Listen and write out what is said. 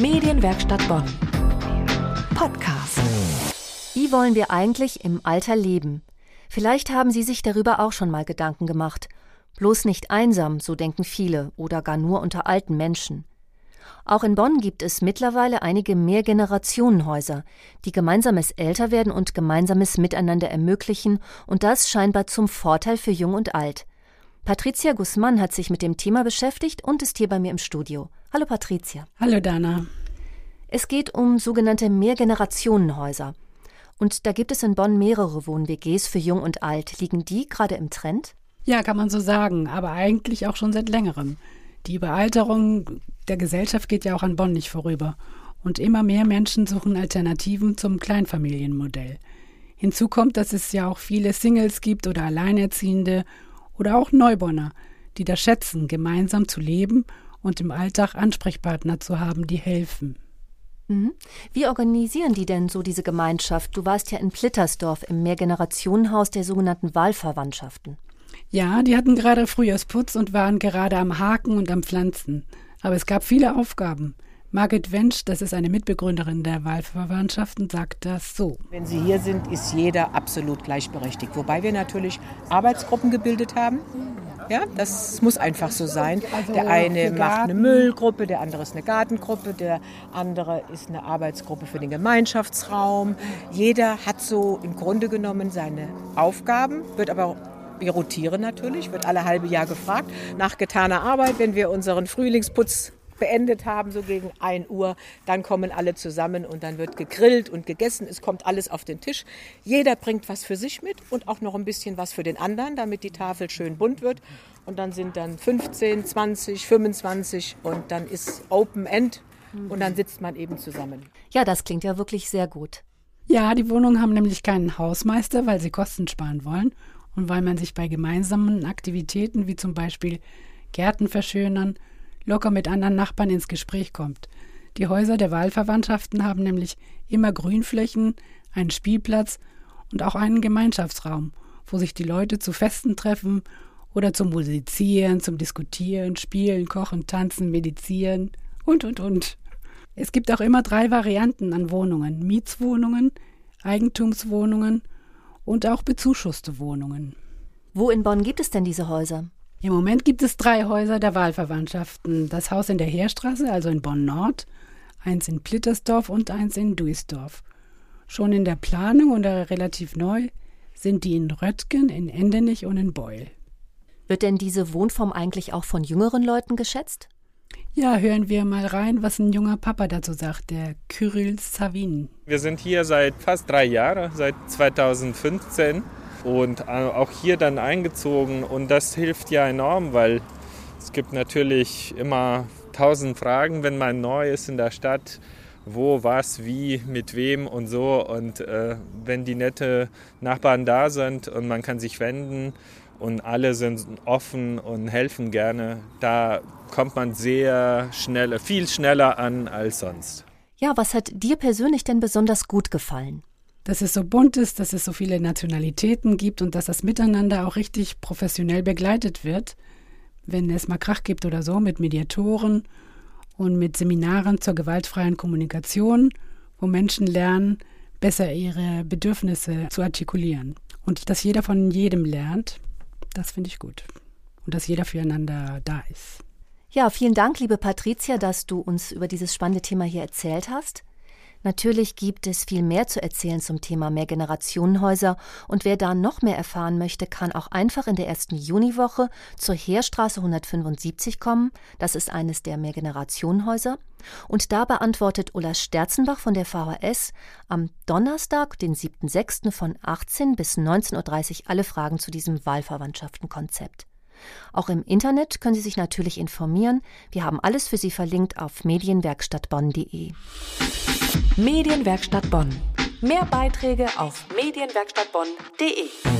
Medienwerkstatt Bonn. Podcast. Wie wollen wir eigentlich im Alter leben? Vielleicht haben Sie sich darüber auch schon mal Gedanken gemacht. Bloß nicht einsam, so denken viele, oder gar nur unter alten Menschen. Auch in Bonn gibt es mittlerweile einige Mehrgenerationenhäuser, die gemeinsames Älterwerden und gemeinsames Miteinander ermöglichen und das scheinbar zum Vorteil für Jung und Alt. Patricia Guzman hat sich mit dem Thema beschäftigt und ist hier bei mir im Studio. Hallo Patricia. Hallo Dana. Es geht um sogenannte Mehrgenerationenhäuser. Und da gibt es in Bonn mehrere Wohn-WGs für Jung und Alt. Liegen die gerade im Trend? Ja, kann man so sagen, aber eigentlich auch schon seit längerem. Die Überalterung der Gesellschaft geht ja auch an Bonn nicht vorüber. Und immer mehr Menschen suchen Alternativen zum Kleinfamilienmodell. Hinzu kommt, dass es ja auch viele Singles gibt oder Alleinerziehende oder auch Neubonner, die das schätzen, gemeinsam zu leben und im Alltag Ansprechpartner zu haben, die helfen. Mhm. Wie organisieren die denn so diese Gemeinschaft? Du warst ja in Plittersdorf im Mehrgenerationenhaus der sogenannten Wahlverwandtschaften. Ja, die hatten gerade Frühjahrsputz und waren gerade am Haken und am Pflanzen. Aber es gab viele Aufgaben. Margit Wensch, das ist eine Mitbegründerin der Wahlverwandtschaften, sagt das so. Wenn Sie hier sind, ist jeder absolut gleichberechtigt. Wobei wir natürlich Arbeitsgruppen gebildet haben. Ja, das muss einfach so sein. Also der eine macht eine Müllgruppe, der andere ist eine Gartengruppe, der andere ist eine Arbeitsgruppe für den Gemeinschaftsraum. Jeder hat so im Grunde genommen seine Aufgaben, wird aber wir rotieren natürlich, wird alle halbe Jahr gefragt. Nach getaner Arbeit, wenn wir unseren Frühlingsputz beendet haben, so gegen 1 Uhr, dann kommen alle zusammen und dann wird gegrillt und gegessen. Es kommt alles auf den Tisch. Jeder bringt was für sich mit und auch noch ein bisschen was für den anderen, damit die Tafel schön bunt wird. Und dann sind dann 15, 20, 25 und dann ist Open End und dann sitzt man eben zusammen. Ja, das klingt ja wirklich sehr gut. Ja, die Wohnungen haben nämlich keinen Hausmeister, weil sie Kosten sparen wollen und weil man sich bei gemeinsamen Aktivitäten wie zum Beispiel Gärten verschönern locker mit anderen Nachbarn ins Gespräch kommt. Die Häuser der Wahlverwandtschaften haben nämlich immer Grünflächen, einen Spielplatz und auch einen Gemeinschaftsraum, wo sich die Leute zu Festen treffen oder zum Musizieren, zum Diskutieren, Spielen, Kochen, Tanzen, Medizieren und, und, und. Es gibt auch immer drei Varianten an Wohnungen. Mietswohnungen, Eigentumswohnungen und auch bezuschusste Wohnungen. Wo in Bonn gibt es denn diese Häuser? Im Moment gibt es drei Häuser der Wahlverwandtschaften. Das Haus in der Heerstraße, also in Bonn Nord, eins in Plittersdorf und eins in Duisdorf. Schon in der Planung oder relativ neu sind die in Röttgen, in Endenich und in Beul. Wird denn diese Wohnform eigentlich auch von jüngeren Leuten geschätzt? Ja, hören wir mal rein, was ein junger Papa dazu sagt, der Kyrill Savin. Wir sind hier seit fast drei Jahren, seit 2015 und äh, auch hier dann eingezogen und das hilft ja enorm, weil es gibt natürlich immer tausend Fragen, wenn man neu ist in der Stadt, wo, was, wie, mit wem und so und äh, wenn die nette Nachbarn da sind und man kann sich wenden und alle sind offen und helfen gerne, da kommt man sehr schnell, viel schneller an als sonst. Ja, was hat dir persönlich denn besonders gut gefallen? Dass es so bunt ist, dass es so viele Nationalitäten gibt und dass das Miteinander auch richtig professionell begleitet wird, wenn es mal Krach gibt oder so, mit Mediatoren und mit Seminaren zur gewaltfreien Kommunikation, wo Menschen lernen, besser ihre Bedürfnisse zu artikulieren. Und dass jeder von jedem lernt, das finde ich gut. Und dass jeder füreinander da ist. Ja, vielen Dank, liebe Patricia, dass du uns über dieses spannende Thema hier erzählt hast. Natürlich gibt es viel mehr zu erzählen zum Thema Mehrgenerationenhäuser und wer da noch mehr erfahren möchte, kann auch einfach in der ersten Juniwoche zur Heerstraße 175 kommen. Das ist eines der Mehrgenerationenhäuser. Und da beantwortet Ulla Sterzenbach von der VHS am Donnerstag, den 7.6. von 18 bis 19.30 Uhr alle Fragen zu diesem Wahlverwandtschaftenkonzept. Auch im Internet können Sie sich natürlich informieren. Wir haben alles für Sie verlinkt auf medienwerkstattbonn.de. Medienwerkstatt Bonn. Mehr Beiträge auf medienwerkstattbonn.de.